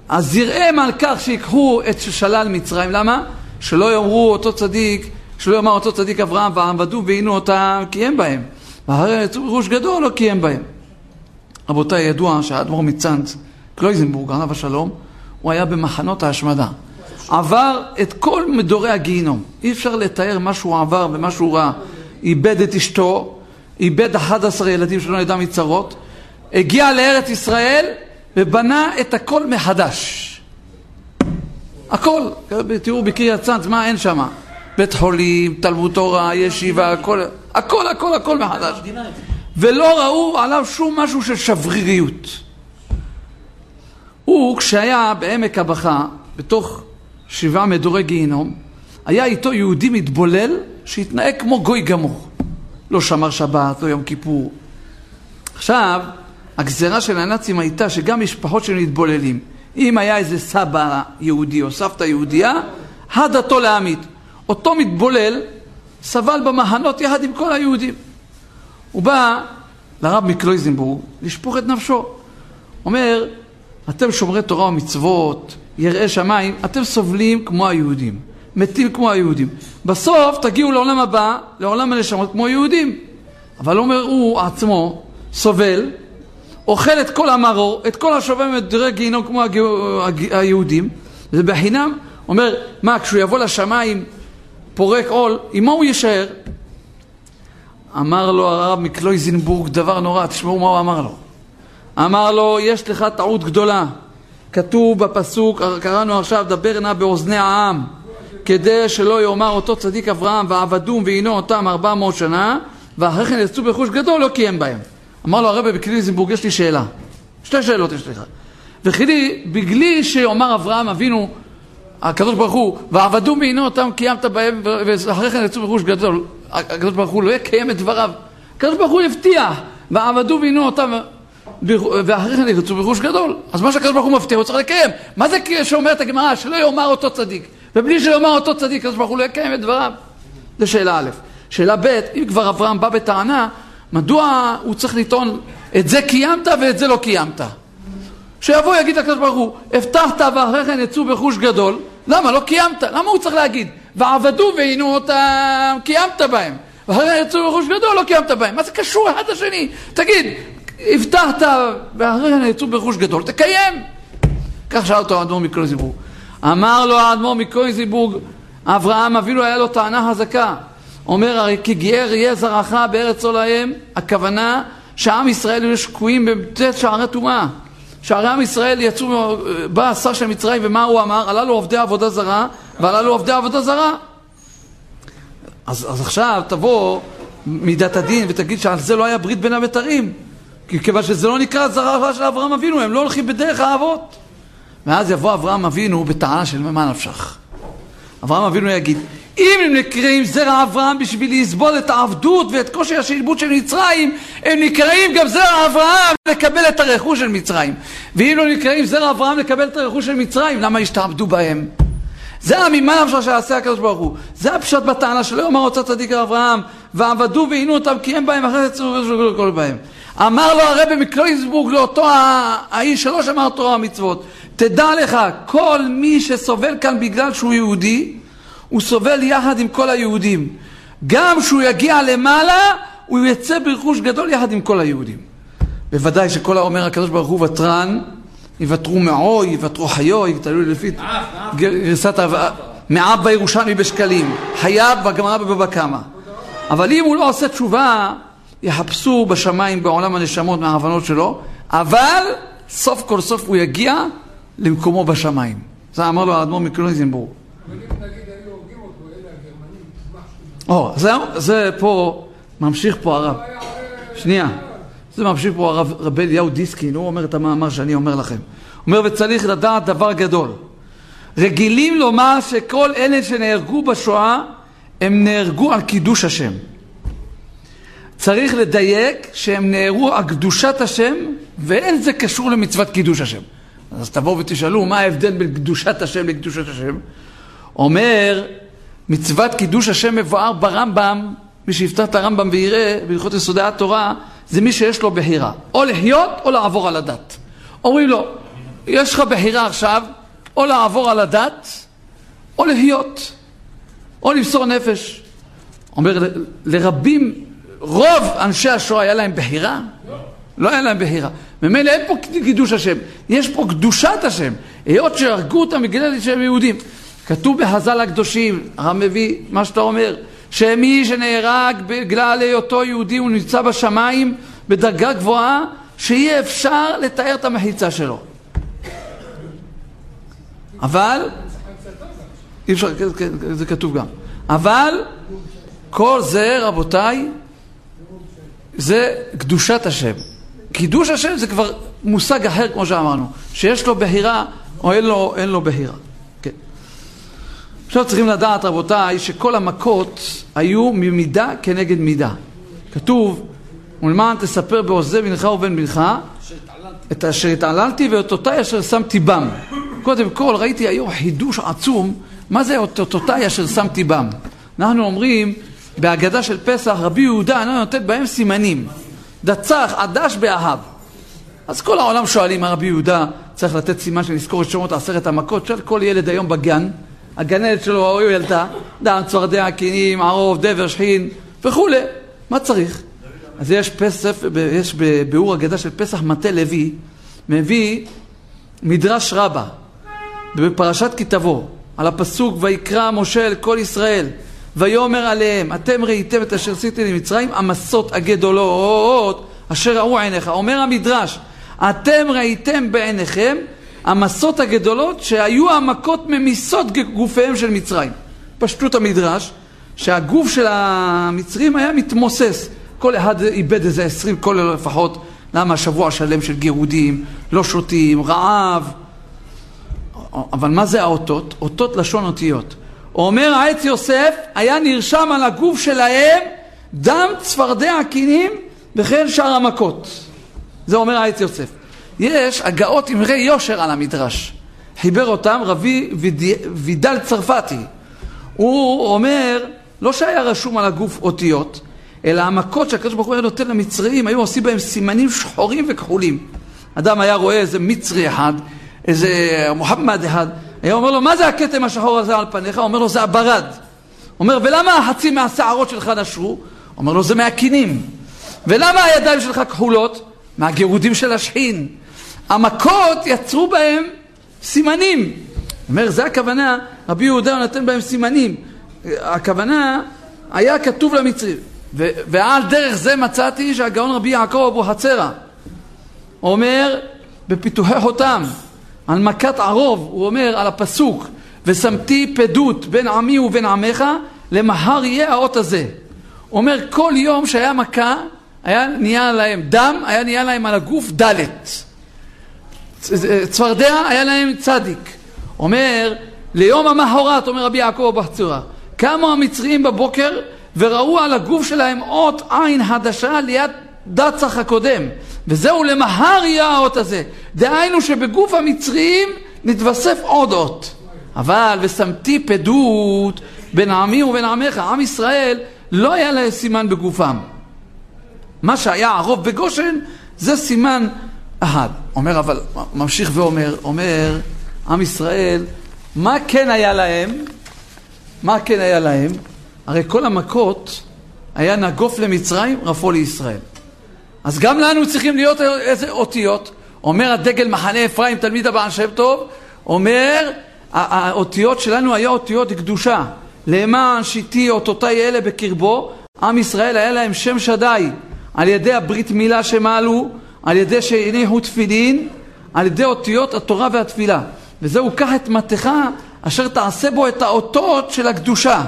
אז יראם על כך שיקחו את שלל מצרים, למה? שלא יאמרו אותו צדיק שלא יאמר אותו צדיק אברהם ועבדו ועינו אותם קיים בהם. והרי פירוש גדול לא קיים בהם. רבותיי, ידוע שהאדמו"ר מצאנז, קלויזנבורג, עליו השלום, הוא היה במחנות ההשמדה. עבר את כל מדורי הגיהינום. אי אפשר לתאר מה שהוא עבר ומה שהוא ראה. איבד את אשתו, איבד 11 ילדים שלא ידע מצרות, הגיע לארץ ישראל ובנה את הכל מחדש. הכל. תראו בקריית צאנז, מה אין שם? בית חולים, תלמוד תורה, ישיבה, הכל, הכל, הכל, הכל מחדש. ולא ראו עליו שום משהו של שבריריות. הוא, כשהיה בעמק הבכה, בתוך שבעה מדורי גיהינום, היה איתו יהודי מתבולל שהתנהג כמו גוי גמור. לא שמר שבת, לא יום כיפור. עכשיו, הגזרה של הנאצים הייתה שגם משפחות של מתבוללים, אם היה איזה סבא יהודי או סבתא יהודייה, הדתו להמית. אותו מתבולל סבל במהנות יחד עם כל היהודים. הוא בא לרב מקלויזנבורג לשפוך את נפשו. אומר, אתם שומרי תורה ומצוות, יראי שמיים, אתם סובלים כמו היהודים, מתים כמו היהודים. בסוף תגיעו לעולם הבא, לעולם הנשמות כמו יהודים. אבל אומר הוא עצמו, סובל, אוכל את כל המרור, את כל השווה מדרי גיהינום כמו היהודים, זה בחינם. אומר, מה, כשהוא יבוא לשמיים פורק עול, עם מה הוא יישאר? אמר לו הרב מקלויזנבורג דבר נורא, תשמעו מה הוא אמר לו. אמר לו, יש לך טעות גדולה. כתוב בפסוק, קראנו עכשיו, דבר נא באוזני העם, כדי שלא יאמר אותו צדיק אברהם, ועבדום ועינו אותם ארבע מאות שנה, ואחרי כן יצאו ברכוש גדול, לא קיים בהם. אמר לו הרבי בקליזנבורג, יש לי שאלה. שתי שאלות יש לך. וחילי, בגלי שאומר אברהם אבינו, הקדוש ברוך הוא, ועבדו מעינו אותם קיימת בהם, ואחרי כן יצאו ברכוש גדול. הקדוש ברוך הוא לא יקיים את דבריו. הקדוש ברוך הוא הבטיח, ועבדו ועינו אותם, ואחרי כן יצאו ברכוש גדול. אז מה שהקדוש ברוך הוא מבטיח הוא צריך לקיים. מה זה שאומרת הגמרא? שלא יאמר אותו צדיק. ובלי שיאמר אותו צדיק, הקדוש ברוך הוא לא יקיים את דבריו. זו שאלה א'. שאלה ב', אם כבר אברהם בא בטענה, מדוע הוא צריך לטעון את זה קיימת ואת זה לא קיימת? שיבוא יגיד לקדוש ברוך הוא, הבטחת ואחרי כן יצאו ברכוש גדול, למה? לא קיימת. למה הוא צריך להגיד? ועבדו ועינו אותם, קיימת בהם. ואחרי יצאו ברכוש גדול, לא קיימת בהם. מה זה קשור אחד לשני? תגיד, הבטחת ואחרי יצאו ברכוש גדול, תקיים. כך שאל אותו האדמו"ר מקויזיבורג. אמר לו האדמו"ר מקויזיבורג, אברהם אבינו היה לו טענה חזקה. אומר הרי כי גר יהיה זרעך בארץ עולהם, הכוונה שעם ישראל היו שקועים בט' שערי טומאה. שערי עם ישראל יצאו, בא השר של מצרים ומה הוא אמר? הללו עובדי עבודה זרה והללו עובדי עבודה זרה. אז, אז עכשיו תבוא מידת הדין ותגיד שעל זה לא היה ברית בין הבתרים. כיוון שזה לא נקרא זרעה של אברהם אבינו, הם לא הולכים בדרך האבות. ואז יבוא אברהם אבינו בטענה של מה נפשך. אברהם אבינו יגיד, אם הם נקראים זרע אברהם בשביל לסבול את העבדות ואת קושי השעבוד של מצרים, הם נקראים גם זרע אברהם לקבל את הרכוש של מצרים. ואם לא נקראים זרע אברהם לקבל את הרכוש של מצרים, למה השתעבדו בהם? זה הממה נפשו שעשה הקדוש ברוך הוא. זה הפשט בטענה שלא יאמר רוצה צדיק אברהם, ועבדו ועינו אותם כי הם בהם אחרי זה צורו כל בהם. אמר לו הרבי מקלויסבורג לאותו האיש שלא שמר תורה ומצוות, תדע לך, כל מי שסובל כאן בגלל שהוא יהודי, הוא סובל יחד עם כל היהודים. גם כשהוא יגיע למעלה, הוא יצא ברכוש גדול יחד עם כל היהודים. בוודאי שכל האומר הקדוש ברוך הוא ותרן, יוותרו מעוי, יוותרו חיו, תלוי לפי גרסת מעב בירושלמי בשקלים, חייב בגמרא בבבא קמא. אבל אם הוא לא עושה תשובה, יחפשו בשמיים בעולם הנשמות מההבנות שלו, אבל סוף כל סוף הוא יגיע למקומו בשמיים. זה אמר לו האדמו"ר מקלויזנבורג. או, זה, זה פה, ממשיך פה הרב. שנייה. זה ממשיך פה הרב רבי אליהו דיסקין, הוא אומר את המאמר שאני אומר לכם. הוא אומר, וצריך לדעת דבר גדול. רגילים לומר שכל אלה שנהרגו בשואה, הם נהרגו על קידוש השם. צריך לדייק שהם נהרגו על קדושת השם, ואין זה קשור למצוות קידוש השם. אז תבואו ותשאלו, מה ההבדל בין קדושת השם לקדושת השם? אומר, מצוות קידוש השם מבואר ברמב"ם, מי שיפתח את הרמב"ם ויראה בהלכות יסודי התורה, זה מי שיש לו בחירה, או לחיות או לעבור על הדת. אומרים לו, יש לך בחירה עכשיו, או לעבור על הדת, או לחיות, או למסור נפש. אומר, לרבים, רוב אנשי השואה היה להם בחירה? לא. לא היה להם בחירה. ממילא אין פה קידוש השם, יש פה קדושת השם. היות שהרגו אותם בגלל שהם יהודים. כתוב בחז"ל הקדושים, הרב מביא מה שאתה אומר, שמי שנהרג בגלל היותו יהודי הוא נמצא בשמיים בדרגה גבוהה שאי אפשר לתאר את המחיצה שלו. אבל, אי אפשר, כן, כן, זה כתוב גם, אבל כל זה רבותיי זה קדושת השם. קידוש השם זה כבר מושג אחר כמו שאמרנו, שיש לו בהירה או אין לו, אין לו בהירה. עכשיו צריכים לדעת, רבותיי, שכל המכות היו ממידה כנגד מידה. כתוב, ולמען תספר בעוזי בנך ובן בנך את אשר התעללתי ואת אותי אשר שמתי בם. קודם כל, ראיתי היום חידוש עצום, מה זה את אותי אשר שמתי בם? אנחנו אומרים בהגדה של פסח, רבי יהודה אינו נותן בהם סימנים. דצח, עדש באהב. אז כל העולם שואלים מה רבי יהודה צריך לתת סימן שנזכור את שמות עשרת המכות. שואל כל ילד היום בגן, הגננת שלו או ילדה, דן, צפרדע, קינים, ערוב, דבר, שכין וכולי. מה צריך? אז יש פסף, יש בביאור הגדה של פסח מטה לוי, מביא מדרש רבה בפרשת כי תבוא, על הפסוק ויקרא משה אל כל ישראל ויאמר עליהם אתם ראיתם את אשר עשיתי למצרים המסות הגדולות אשר ראו עיניך. אומר המדרש אתם ראיתם בעיניכם המסות הגדולות שהיו המכות ממיסות גופיהם של מצרים. פשטות המדרש שהגוף של המצרים היה מתמוסס. כל אחד איבד איזה עשרים כולל לפחות. למה שבוע שלם של גירודים, לא שותים, רעב. אבל מה זה האותות? אותות לשון אותיות. אומר העץ יוסף, היה נרשם על הגוף שלהם דם צפרדע קינים וכן שאר המכות. זה אומר העץ יוסף. יש הגאות אמרי יושר על המדרש. חיבר אותם רבי וידל צרפתי. הוא אומר, לא שהיה רשום על הגוף אותיות, אלא המכות שהקדוש ברוך הוא היה נותן למצרים, היו עושים בהם סימנים שחורים וכחולים. אדם היה רואה איזה מצרי אחד, איזה מוחמד אחד, היה אומר לו, מה זה הכתם השחור הזה על פניך? אומר לו, זה הברד. אומר, ולמה חצי מהשערות שלך נשרו? אומר לו, זה מהקינים. ולמה הידיים שלך כחולות? מהגירודים של השחין. המכות יצרו בהם סימנים. אומר, זה הכוונה, רבי יהודה נותן בהם סימנים. הכוונה, היה כתוב למצרים. ועל דרך זה מצאתי שהגאון רבי יעקב אבוחצירא אומר בפיתוחי חותם על מכת ערוב, הוא אומר על הפסוק ושמתי פדות בין עמי ובין עמך למחר יהיה האות הזה. אומר כל יום שהיה מכה היה נהיה להם דם, היה נהיה להם על הגוף ד' צפרדע היה להם צדיק. אומר ליום המחרת, אומר רבי יעקב אבוחצירא, קמו המצרים בבוקר וראו על הגוף שלהם אות עין הדשה ליד דצח הקודם. וזהו למהר יהיה האות הזה. דהיינו שבגוף המצרים נתווסף עוד אות. אבל ושמתי פדות בין עמי ובין עמך. עם ישראל לא היה להם סימן בגופם. מה שהיה ערוב בגושן זה סימן אחד. אומר אבל, ממשיך ואומר, אומר עם ישראל, מה כן היה להם? מה כן היה להם? הרי כל המכות היה נגוף למצרים, רפו לישראל. אז גם לנו צריכים להיות איזה אותיות. אומר הדגל מחנה אפרים, תלמיד הבעל שם טוב, אומר, האותיות שלנו היה אותיות קדושה. למען שיתי אותותיי אלה בקרבו, עם ישראל היה להם שם שדי, על ידי הברית מילה שמעלו, על ידי שהניחו תפילין, על ידי אותיות התורה והתפילה. וזהו, קח את מטך אשר תעשה בו את האותות של הקדושה.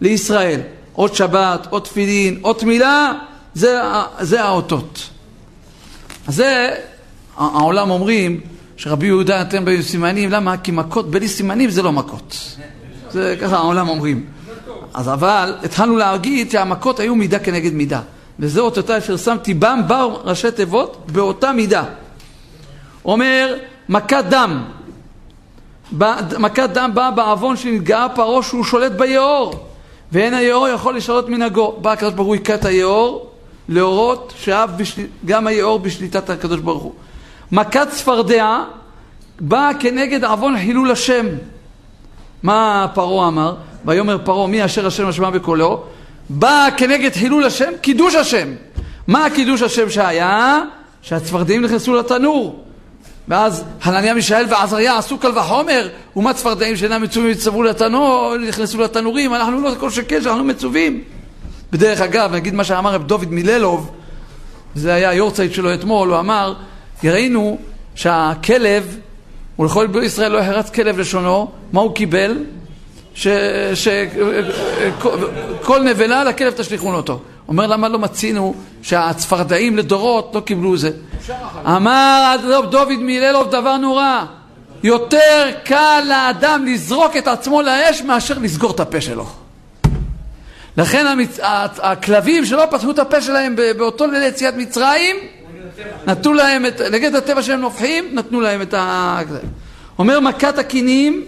לישראל. אות שבת, אות תפילין, אות מילה, זה, זה האותות. אז זה, העולם אומרים שרבי יהודה נותן בהם סימנים, למה? כי מכות בלי סימנים זה לא מכות. זה ככה העולם אומרים. אז אבל התחלנו להגיד שהמכות היו מידה כנגד מידה. אותותה אשר שמתי בם באו ראשי תיבות באותה מידה. אומר מכת דם. מכת דם באה בעוון שנתגאה פרעה שהוא שולט ביאור. ואין היאור יכול לשנות מנהגו. בא הקדוש ברוך הוא היכה את היאור להורות שגם היאור בשליטת הקדוש ברוך הוא. מכת צפרדע באה כנגד עוון חילול השם. מה פרעה אמר? ויאמר פרעה מי אשר השם אשמה בקולו? באה כנגד חילול השם, קידוש השם. מה קידוש השם שהיה? שהצפרדעים נכנסו לתנור. ואז חנניה, מישאל ועזריה עשו קל וחומר, ומה צפרדעים שאינם מצווים יצטרפו לתנור, נכנסו לתנורים, אנחנו לא כל שכן שאנחנו מצווים. בדרך אגב, נגיד מה שאמר רב דוד מללוב, זה היה היורצייט שלו אתמול, הוא אמר, ראינו שהכלב, ולכל בו ישראל לא יחרץ כלב לשונו, מה הוא קיבל? שכל נבלה לכלב תשליכון אותו. אומר למה לא מצינו שהצפרדעים לדורות לא קיבלו זה. אמר דוד מיללוב דבר נורא, יותר קל לאדם לזרוק את עצמו לאש מאשר לסגור את הפה שלו. לכן המצ... הכלבים שלא פתחו את הפה שלהם באותו ליל יציאת מצרים, נתנו להם את, נגד הטבע שהם נופחים, נתנו להם את ה... אומר מכת הקינים,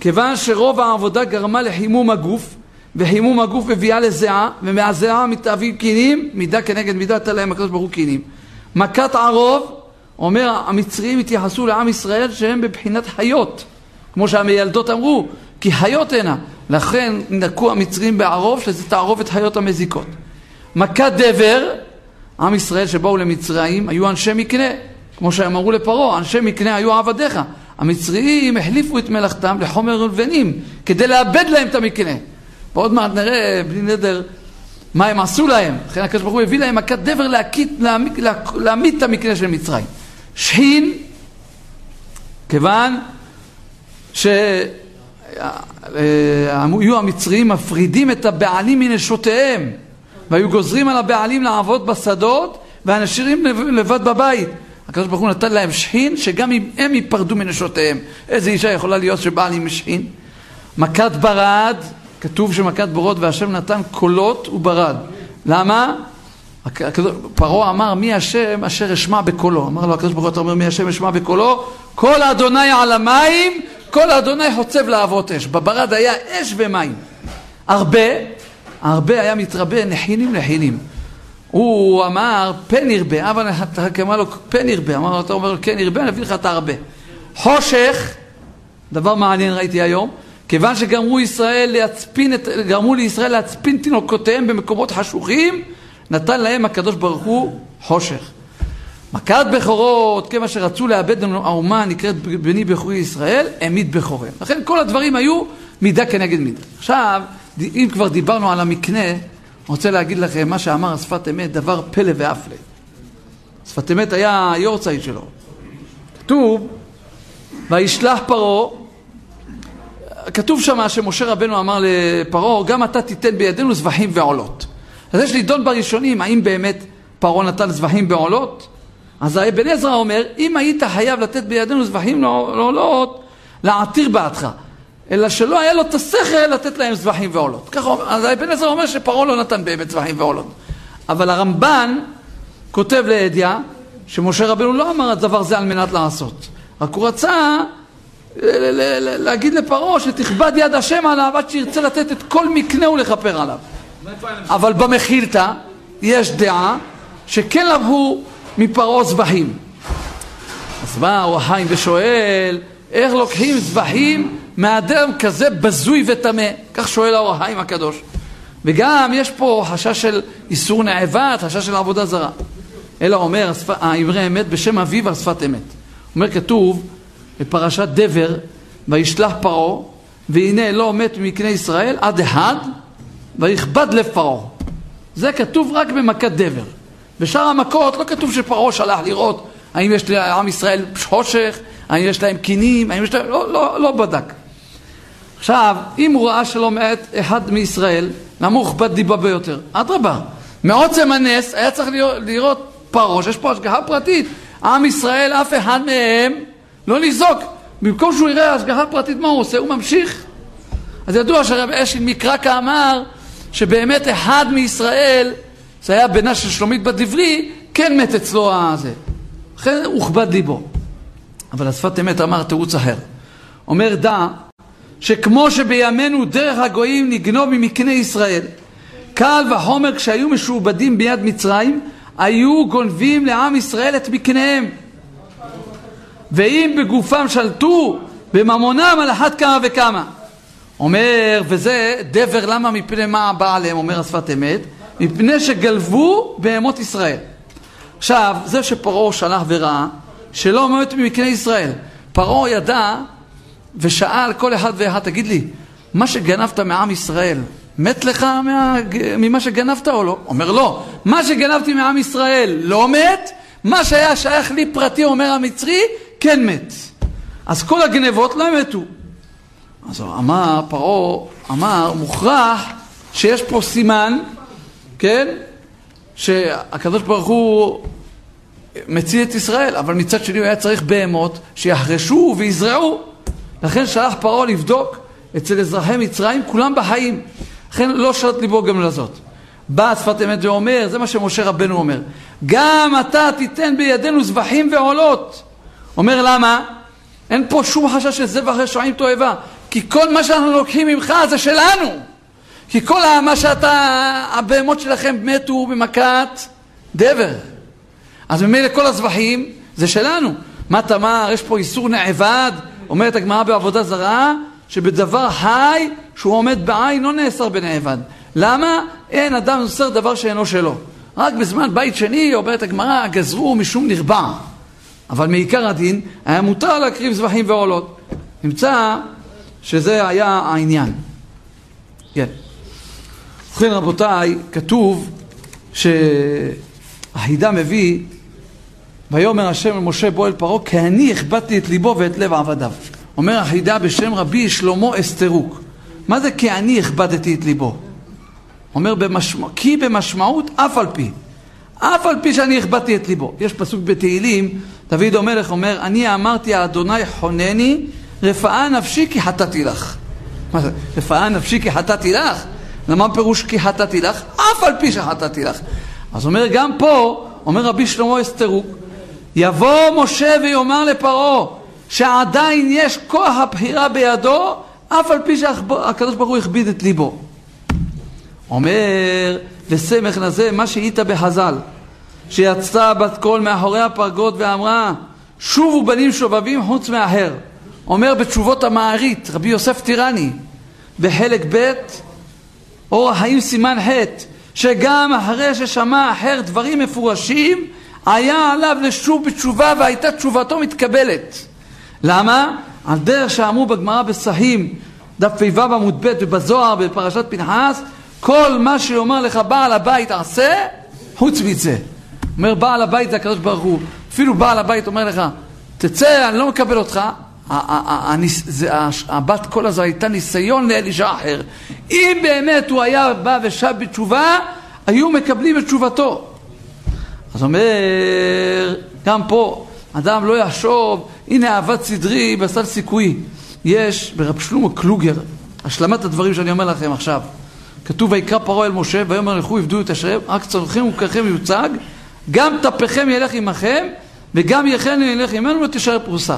כיוון שרוב העבודה גרמה לחימום הגוף, וחימום הגוף מביאה לזיעה, ומהזיעה מתאבים קינים, מידה כנגד מידה נתן להם הקדוש ברוך הוא קינים. מכת ערוב, אומר המצרים התייחסו לעם ישראל שהם בבחינת חיות, כמו שהמיילדות אמרו, כי חיות הנה. לכן נקו המצרים בערוב, שזה תערובת חיות המזיקות. מכת דבר, עם ישראל שבאו למצרים היו אנשי מקנה, כמו שהם אמרו לפרעה, אנשי מקנה היו עבדיך. המצרים החליפו את מלאכתם לחומר ולבנים, כדי לאבד להם את המקנה. ועוד מעט נראה, בלי נדר, מה הם עשו להם. לכן הקדוש ברוך הוא הביא להם מכת דבר להקית, להעמיד, להעמיד את המקנה של מצרים. שחין, כיוון שהיו המצרים מפרידים את הבעלים מנשותיהם, והיו גוזרים על הבעלים לעבוד בשדות, והנשירים לבד בבית. הקדוש ברוך הוא נתן להם שחין, שגם אם הם ייפרדו מנשותיהם. איזה אישה יכולה להיות שבעל עם שחין? מכת ברד, כתוב שמכת ברד והשם נתן קולות וברד. למה? פרעה אמר מי השם אשר אשמע בקולו. אמר לו הקדוש ברוך הוא אתה אומר מי השם אשמע בקולו? קול אדוני על המים, קול אדוני חוצב להבות אש. בברד היה אש ומים. הרבה, הרבה היה מתרבה נחינים נחינים. הוא אמר פן ירבה, אבל אמר לו פן ירבה, אמר לו אתה אומר כן ירבה אני אביא לך את הרבה. חושך, דבר מעניין ראיתי היום, כיוון שגרמו ישראל להצפין את, גרמו לישראל להצפין תינוקותיהם במקומות חשוכים, נתן להם הקדוש ברוך הוא חושך. מכת בכורות, כיוון שרצו לאבד האומה הנקראת בני בכורי ישראל, העמיד בכוריהם. לכן כל הדברים היו מידה כנגד מידה. עכשיו, אם כבר דיברנו על המקנה, רוצה להגיד לכם מה שאמר השפת אמת, דבר פלא ואפלה. שפת אמת היה היורצייט שלו. כתוב, וישלח פרעה כתוב שם שמשה רבנו אמר לפרעה, גם אתה תיתן בידינו זבחים ועולות. אז יש לדון בראשונים, האם באמת פרעה נתן זבחים ועולות? אז אבן עזרא אומר, אם היית חייב לתת בידינו זבחים ועולות, לעתיר בעדך. אלא שלא היה לו את השכל לתת להם זבחים ועולות. ככה, אז אבן עזרא אומר שפרעה לא נתן באמת זבחים ועולות. אבל הרמב"ן כותב לידיעה שמשה רבנו לא אמר את דבר זה על מנת לעשות. רק הוא רצה להגיד לפרעה שתכבד יד השם עליו עד שירצה לתת את כל מקנהו לכפר עליו. אבל במחילתא יש דעה שכן לבו מפרעה זבחים. אז בא אור החיים ושואל, איך לוקחים זבחים מאדם כזה בזוי וטמא? כך שואל האור החיים הקדוש. וגם יש פה חשש של איסור נאבת, חשש של עבודה זרה. אלא אומר האמרי אמת בשם אביו על שפת אמת. אומר כתוב בפרשת דבר, וישלח פרעה, והנה לא מת ממקנה ישראל עד אחד, ויכבד לב פרעה. זה כתוב רק במכת דבר. בשאר המכות לא כתוב שפרעה שלח לראות האם יש לעם ישראל חושך, האם יש להם קינים, האם יש להם... לא, לא, לא בדק. עכשיו, אם הוא ראה שלא מת אחד מישראל, למה הוא הוכבד דיבה ביותר? אדרבה, מעוצם הנס היה צריך לראות פרעה, שיש פה השגחה פרטית. עם ישראל, אף אחד מהם לא לזעוק. במקום שהוא יראה השגחה פרטית, מה הוא עושה? הוא ממשיך. אז ידוע שהרב אשין מקרקע אמר שבאמת אחד מישראל, זה היה בנה של שלומית בת דברי, כן מת אצלו הזה. לכן הוכבד ליבו. אבל השפת אמת אמר תירוץ אחר. אומר דע שכמו שבימינו דרך הגויים נגנוב ממקנה ישראל, קל וחומר כשהיו משועבדים ביד מצרים, היו גונבים לעם ישראל את מקניהם. ואם בגופם שלטו, בממונם על אחת כמה וכמה. אומר, וזה דבר למה מפני מה בא עליהם, אומר השפת אמת, מפני שגלבו בהמות ישראל. עכשיו, זה שפרעה שלח וראה, שלא מת ממקנה ישראל. פרעה ידע ושאל כל אחד ואחד, תגיד לי, מה שגנבת מעם ישראל, מת לך מה, ממה שגנבת או לא? אומר לא. מה שגנבתי מעם ישראל לא מת, מה שהיה שייך לי פרטי, אומר המצרי, כן מת. אז כל הגנבות לא מתו. אז אמר, פרעה אמר, מוכרח שיש פה סימן, כן? שהקדוש ברוך הוא מציל את ישראל, אבל מצד שני הוא היה צריך בהמות שיחרשו ויזרעו. לכן שלח פרעה לבדוק אצל אזרחי מצרים, כולם בחיים. לכן לא שלט ליבו גם לזאת. בא שפת אמת ואומר, זה מה שמשה רבנו אומר, גם אתה תיתן בידינו זבחים ועולות. אומר למה? אין פה שום חשש של זבח רשעים תועבה, כי כל מה שאנחנו לוקחים ממך זה שלנו. כי כל מה שאתה, הבהמות שלכם מתו במכת דבר. אז ממילא כל הזבחים זה שלנו. מה תמר, יש פה איסור נעבד, אומרת הגמרא בעבודה זרה, שבדבר חי, שהוא עומד בעין, לא נאסר בנעבד. למה? אין אדם אוסר דבר שאינו שלו. רק בזמן בית שני, אומרת הגמרא, גזרו משום נרבע. אבל מעיקר הדין, היה מותר להקריב זבחים ועולות. נמצא שזה היה העניין. כן. ובכן רבותיי, כתוב שהחידה מביא ויאמר השם אל משה בוא אל פרעה כי אני הכבדתי את ליבו ואת לב עבדיו. אומר החידה בשם רבי שלמה אסתרוק. מה זה כי אני הכבדתי את ליבו? אומר במשמע... כי במשמעות אף על פי. אף על פי שאני הכבדתי את ליבו. יש פסוק בתהילים, דוד המלך אומר, אני אמרתי אדוני חונני, רפאה נפשי כי חטאתי לך. מה זה? רפאה נפשי כי חטאתי לך? למה פירוש כי חטאתי לך? אף על פי שחטאתי לך. אז אומר גם פה, אומר רבי שלמה אסתרוק, יבוא משה ויאמר לפרעה שעדיין יש כוח הבחירה בידו, אף על פי שהקדוש ברוך הוא הכביד את ליבו. אומר וסמך לזה מה שהיית בחז"ל, שיצאה בת קול מאחורי הפרגוד ואמרה שובו בנים שובבים חוץ מאחר. אומר בתשובות המערית, רבי יוסף טירני, בחלק ב', אור החיים סימן ח', שגם אחרי ששמע אחר דברים מפורשים, היה עליו לשוב בתשובה והייתה תשובתו מתקבלת. למה? על דרך שאמרו בגמרא בסהים, דף פ"ו עמוד ב' ובזוהר בפרשת פנחס, כל מה שיאמר לך בעל הבית עשה, חוץ מזה. אומר בעל הבית זה הקדוש ברוך הוא. אפילו בעל הבית אומר לך, תצא, אני לא מקבל אותך. הבת קול הזו הייתה ניסיון לאלישע אחר. אם באמת הוא היה בא ושב בתשובה, היו מקבלים את תשובתו. אז אומר, גם פה, אדם לא יחשוב, הנה אהבת סדרי בסל סיכוי. יש ברב שלמה קלוגר, השלמת הדברים שאני אומר לכם עכשיו. כתוב ויקרא פרעה אל משה ויאמר לכו עבדו את אשריהם רק צורכם ובקרכם יוצג גם טפכם ילך עמכם וגם יחנו ילך עמנו ותישאר פרוסה.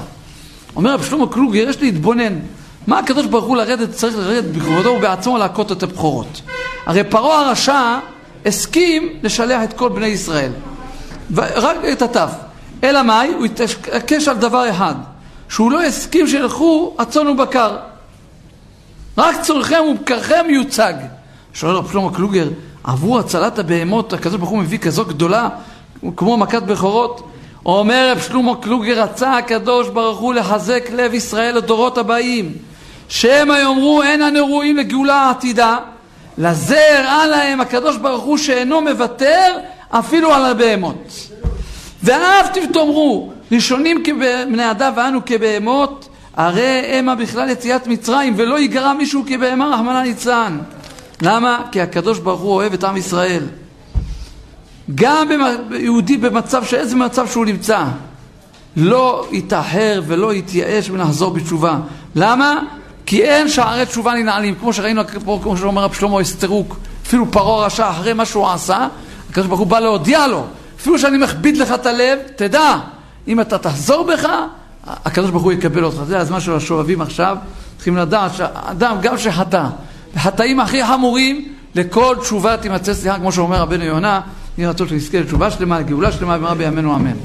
אומר רב שלמה קלוגר יש להתבונן מה הקדוש ברוך הוא לרדת צריך לרדת בכבודו ובעצמו להכות את הבכורות. הרי פרעה הרשע הסכים לשלח את כל בני ישראל רק את הטף אלא מאי? הוא התעקש על דבר אחד שהוא לא הסכים שילכו הצאן ובקר רק צורכם ובקרכם יוצג שואל רב שלמה קלוגר, עבור הצלת הבהמות הקדוש ברוך הוא מביא כזו גדולה כמו מכת בכורות? אומר רב שלמה קלוגר, רצה הקדוש ברוך הוא לחזק לב ישראל לדורות הבאים שמא יאמרו אין אנו ראויים לגאולה העתידה לזר עליהם הקדוש ברוך הוא שאינו מוותר אפילו על הבהמות ואף תאמרו ראשונים כבני אדם ואנו כבהמות הרי המה בכלל יציאת מצרים ולא ייגרע מישהו כבהמה רחמנא ליצלן למה? כי הקדוש ברוך הוא אוהב את עם ישראל. גם יהודי במצב, שאיזה מצב שהוא נמצא, לא יתאחר ולא יתייאש מלחזור בתשובה. למה? כי אין שערי תשובה ננעלים, כמו שראינו פה, כמו שאומר רב שלמה אסתרוק, אפילו פרעה רשע אחרי מה שהוא עשה, הקדוש ברוך הוא בא להודיע לו, אפילו שאני מכביד לך את הלב, תדע, אם אתה תחזור בך, הקדוש ברוך הוא יקבל אותך. זה הזמן של השובבים עכשיו, צריכים לדעת שאדם, גם שחטא, החטאים הכי חמורים, לכל תשובה תימצא סליחה, כמו שאומר רבנו יונה, יהי רצון שנזכה לתשובה שלמה, לגאולה שלמה, במהרה בימינו אמן.